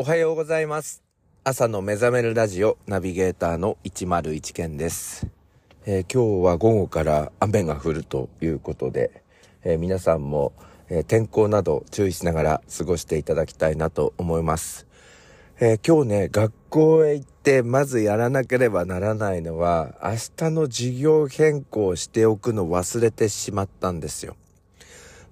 おはようございます。朝の目覚めるラジオナビゲーターの101健です、えー今日は午後から雨が降るということで、えー皆さんも、えー天候など注意しながら過ごしていただきたいなと思います。え今日ね、学校へ行ってまずやらなければならないのは、明日の授業変更しておくの忘れてしまったんですよ。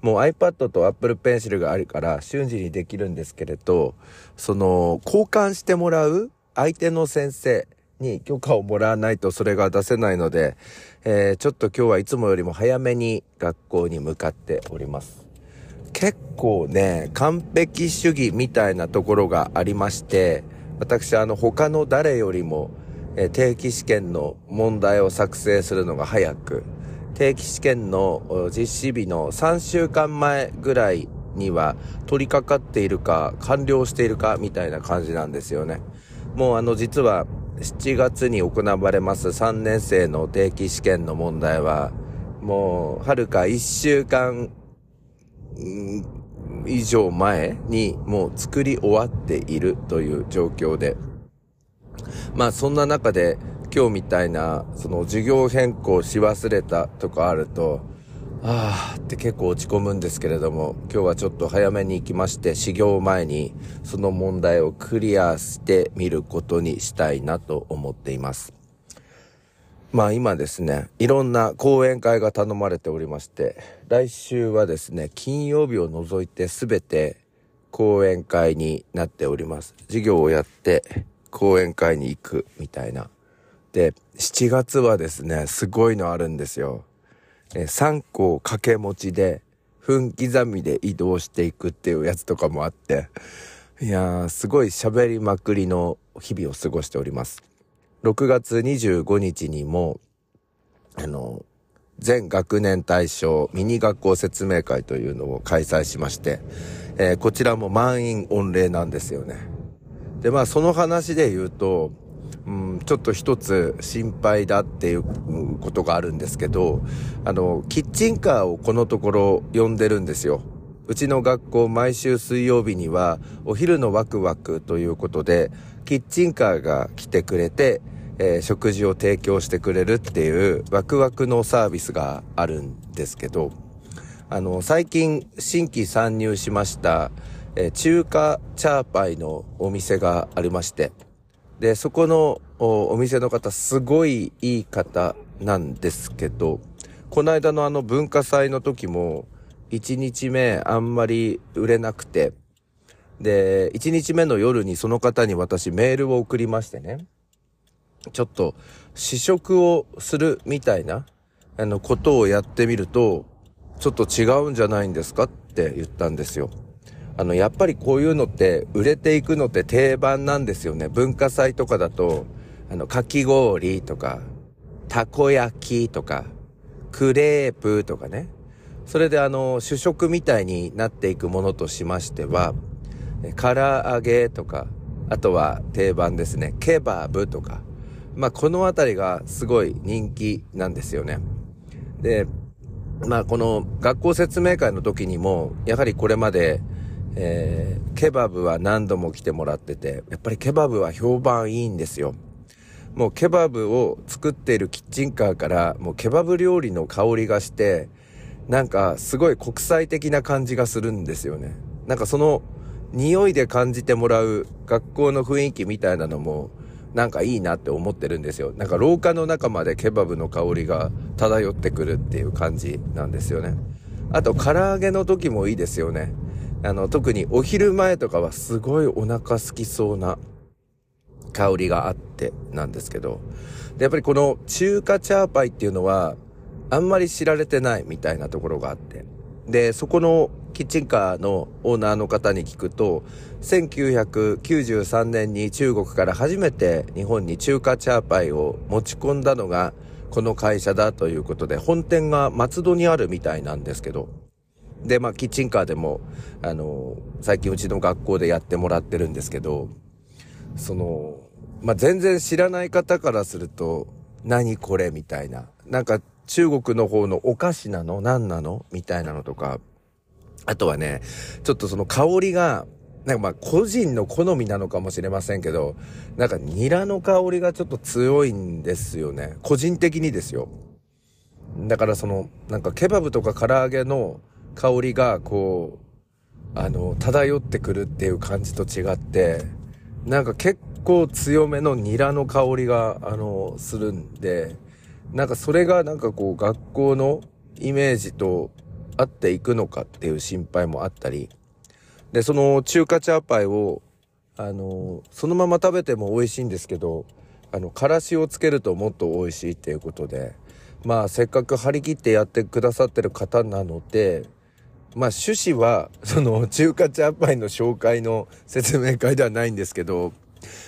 もう iPad と Apple Pencil があるから瞬時にできるんですけれど、その交換してもらう相手の先生に許可をもらわないとそれが出せないので、えーちょっと今日はいつもよりも早めに学校に向かっております。結構ね、完璧主義みたいなところがありまして、私あの他の誰よりも、えー定期試験の問題を作成するのが早く、定期試験の実施日の3週間前ぐらいには取り掛かっているか完了しているかみたいな感じなんですよね。もうあの実は7月に行われます3年生の定期試験の問題はもうはるか1週間以上前にもう作り終わっているという状況でまあそんな中で今日みたいなその授業変更し忘れたとかあるとああって結構落ち込むんですけれども今日はちょっと早めに行きまして始業前にその問題をクリアしてみることにしたいなと思っています。まあ今ですねいろんな講演会が頼まれておりまして来週はですね金曜日を除いて全て講演会になっております。授業をやって講演会に行くみたいなで7月はですねすごいのあるんですよ。え3個掛け持ちで分刻みで移動していくっていうやつとかもあっていやーすごい喋りまくりの日々を過ごしております。6月25日にもあの全学年対象ミニ学校説明会というのを開催しまして、えーこちらも満員御礼なんですよね。でまあその話で言うとうん、ちょっと一つ心配だっていうことがあるんですけど、あの、キッチンカーをこのところ呼んでるんですよ。うちの学校毎週水曜日にはお昼のワクワクということで、キッチンカーが来てくれて、えー食事を提供してくれるっていうワクワクのサービスがあるんですけど、あの、最近新規参入しました、えー中華チャーパイのお店がありまして、で、そこのお店の方、すごいいい方なんですけど、この間のあの文化祭の時も、1日目あんまり売れなくて、で、1日目の夜にその方に私メールを送りましてね、ちょっと試食をするみたいな、あの、ことをやってみると、ちょっと違うんじゃないんですかって言ったんですよ。あの、やっぱりこういうのって、売れていくのって定番なんですよね。文化祭とかだと、あの、かき氷とか、たこ焼きとか、クレープとかね。それであの、主食みたいになっていくものとしましては、唐揚げとか、あとは定番ですね、ケバブとか。まあ、このあたりがすごい人気なんですよね。で、まあ、この学校説明会の時にも、やはりこれまで、えーケバブは何度も来てもらってて、やっぱりケバブは評判いいんですよ。もうケバブを作っているキッチンカーから、もうケバブ料理の香りがして、なんかすごい国際的な感じがするんですよね。なんかその匂いで感じてもらう学校の雰囲気みたいなのも、なんかいいなって思ってるんですよ。なんか廊下の中までケバブの香りが漂ってくるっていう感じなんですよね。あと唐揚げの時もいいですよね。あの、特にお昼前とかはすごいお腹空きそうな香りがあってなんですけど。で、やっぱりこの中華チャーパイっていうのは、あんまり知られてないみたいなところがあって。で、そこのキッチンカーのオーナーの方に聞くと、1993年に中国から初めて日本に中華チャーパイを持ち込んだのがこの会社だということで、本店が松戸にあるみたいなんですけど、で、まあ、キッチンカーでも、あの、最近うちの学校でやってもらってるんですけど、その、まあ、全然知らない方からすると、何これみたいな。なんか、中国の方のお菓子なの？何なの？みたいなのとか。あとはね、ちょっとその香りが、なんかまあ個人の好みなのかもしれませんけど、なんかニラの香りがちょっと強いんですよね。個人的にですよ。だからその、なんかケバブとか唐揚げの香りがこう、あの、漂ってくるっていう感じと違って、なんか結構強めのニラの香りが、あの、するんで、なんかそれがなんかこう学校のイメージと合っていくのかっていう心配もあったり、で、その中華チャーパイを、あの、そのまま食べても美味しいんですけど、あの、からしをつけるともっと美味しいっていうことで、まあ、せっかく張り切ってやってくださってる方なので、まあ、趣旨は、その、中華チャーパイの紹介の説明会ではないんですけど、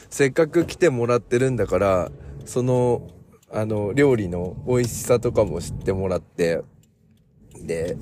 せっかく来てもらってるんだから、その、あの、料理の美味しさとかも知ってもらって、で、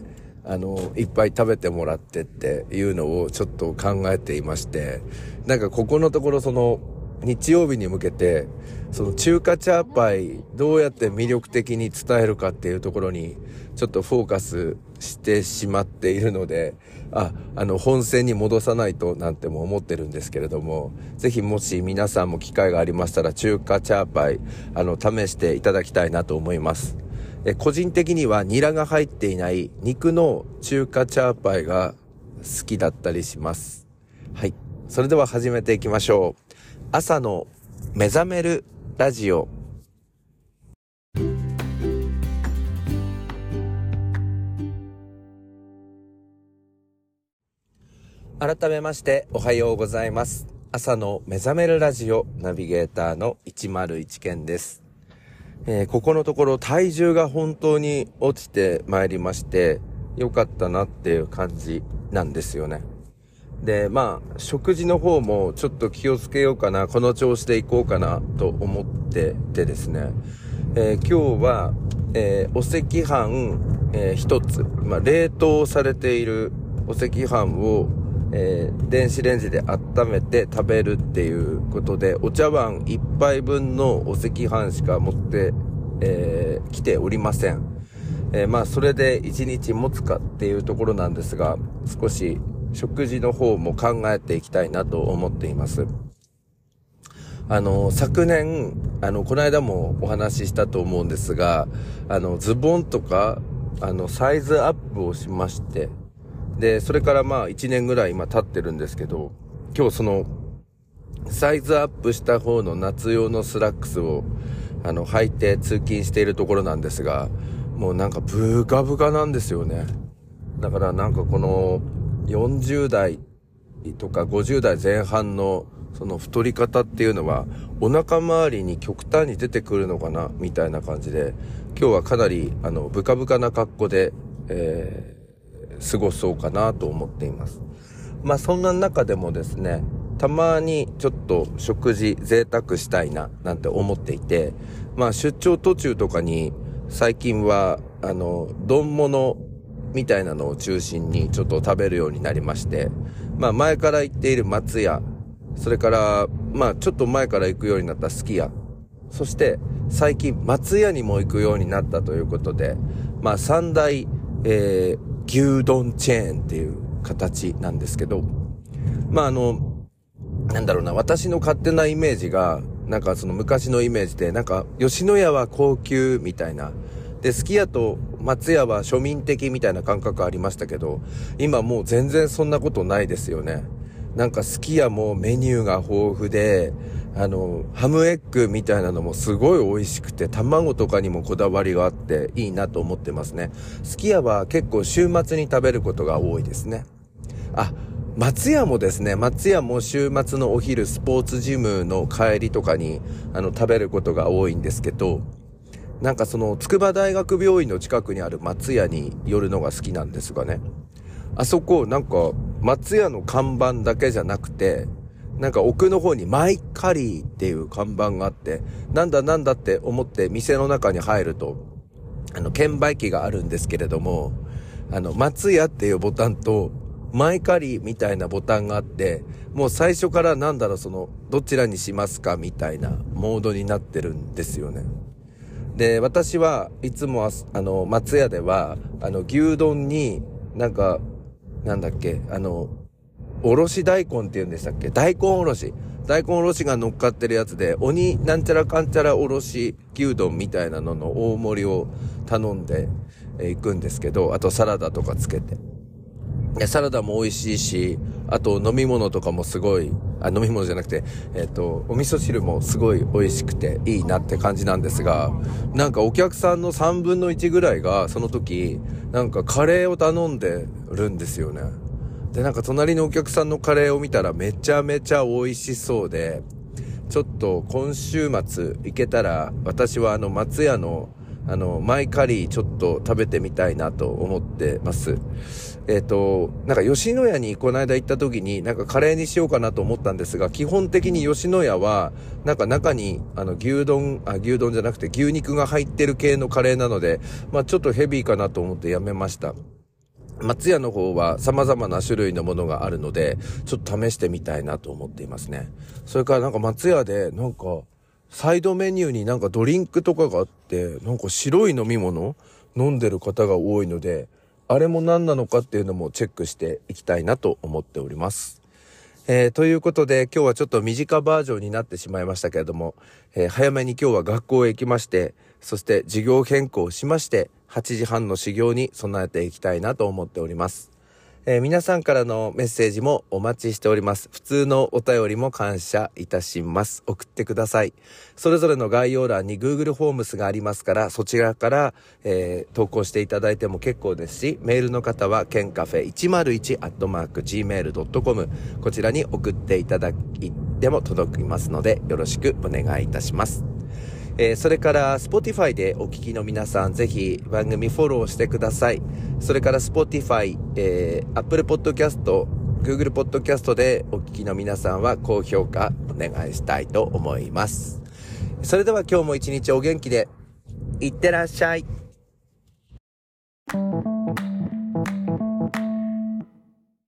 あの、いっぱい食べてもらってっていうのをちょっと考えていまして、なんかここのところその、日曜日に向けて、その中華チャーパイどうやって魅力的に伝えるかっていうところにちょっとフォーカスしてしまっているので、あ、あの本線に戻さないとなんても思ってるんですけれども、ぜひもし皆さんも機会がありましたら中華チャーパイ、あの試していただきたいなと思います。え個人的にはニラが入っていない肉の中華チャーパイが好きだったりします。はい。それでは始めていきましょう。朝の目覚めるラジオ。改めましておはようございます。朝の目覚めるラジオナビゲーターの101件です。えー、ここのところ体重が本当に落ちてまいりまして、良かったなっていう感じなんですよね。で、まあ、食事の方もちょっと気をつけようかな、この調子でいこうかなと思っててですね、えー、今日は、えー、お赤飯、えー、一つ、まあ、冷凍されているお赤飯を、えー、電子レンジで温めて食べるっていうことで、お茶碗一杯分のお赤飯しか持って、えー、来ておりません。え、まあ、それで一日持つかっていうところなんですが、少し食事の方も考えていきたいなと思っています。あの、昨年、あの、この間もお話ししたと思うんですが、あの、ズボンとか、あの、サイズアップをしまして、で、それからまあ1年ぐらい今経ってるんですけど、今日その、サイズアップした方の夏用のスラックスを、あの、履いて通勤しているところなんですが、もうなんかブカブカなんですよね。だからなんかこの、40代とか50代前半のその太り方っていうのはお腹周りに極端に出てくるのかなみたいな感じで今日はかなりあのブカブカな格好で、えー、過ごそうかなと思っています。まあそんな中でもですねたまにちょっと食事贅沢したいななんて思っていてまあ出張途中とかに最近はあの丼物みたいなのを中心にちょっと食べるようになりまして、まあ前から行っている松屋、それから、まあちょっと前から行くようになったすき家、そして最近松屋にも行くようになったということで、まあ三大、えー、牛丼チェーンっていう形なんですけど、まああの、なんだろうな、私の勝手なイメージが、なんかその昔のイメージで、なんか吉野家は高級みたいな、で、すき家と松屋は庶民的みたいな感覚ありましたけど、今もう全然そんなことないですよね。なんかすき家もメニューが豊富で、あの、ハムエッグみたいなのもすごい美味しくて、卵とかにもこだわりがあっていいなと思ってますね。すき家は結構週末に食べることが多いですね。あ、松屋もですね、松屋も週末のお昼スポーツジムの帰りとかにあの食べることが多いんですけど、なんかその、筑波大学病院の近くにある松屋に寄るのが好きなんですがね。あそこ、なんか、松屋の看板だけじゃなくて、なんか奥の方にマイカリーっていう看板があって、なんだなんだって思って店の中に入ると、あの、券売機があるんですけれども、あの、松屋っていうボタンと、マイカリーみたいなボタンがあって、もう最初からなんだろう、その、どちらにしますかみたいなモードになってるんですよね。で、私はいつもあの、松屋では、あの、牛丼に、なんか、なんだっけ、あの、おろし大根って言うんでしたっけ？大根おろし。大根おろしが乗っかってるやつで、鬼なんちゃらかんちゃらおろし牛丼みたいなのの大盛りを頼んでいくんですけど、あとサラダとかつけて。サラダも美味しいし、あと飲み物とかもすごい、あ、飲み物じゃなくて、えっ、と、お味噌汁もすごい美味しくていいなって感じなんですが、なんかお客さんの3分の1ぐらいが、その時、なんかカレーを頼んでるんですよね。で、なんか隣のお客さんのカレーを見たらめちゃめちゃ美味しそうで、ちょっと今週末行けたら、私はあの松屋のあの、マイカリーちょっと食べてみたいなと思ってます。えっ、ー、と、なんか吉野家にこの間行った時になんかカレーにしようかなと思ったんですが、基本的に吉野家はなんか中にあの牛丼、あ、牛丼じゃなくて牛肉が入ってる系のカレーなので、まあちょっとヘビーかなと思ってやめました。松屋の方は様々な種類のものがあるので、ちょっと試してみたいなと思っていますね。それからなんか松屋でなんか、サイドメニューになんかドリンクとかがあって、なんか白い飲み物飲んでる方が多いので、あれも何なのかっていうのもチェックしていきたいなと思っております。えー、ということで今日はちょっと短バージョンになってしまいましたけれども、えー、早めに今日は学校へ行きまして、そして授業変更しまして、8時半の始業に備えていきたいなと思っております。えー、皆さんからのメッセージもお待ちしております。普通のお便りも感謝いたします。送ってください。それぞれの概要欄に Google フォームスがありますから、そちらから、えー、投稿していただいても結構ですし、メールの方は、ケンカフェ 101-gmail.com こちらに送っていただいても届きますので、よろしくお願いいたします。えー、それから Spotify でお聞きの皆さん、ぜひ番組フォローしてください。それから Spotify、えー、Apple Podcast、Google Podcast でお聞きの皆さんは高評価お願いしたいと思います。それでは今日も一日お元気で、いってらっしゃい。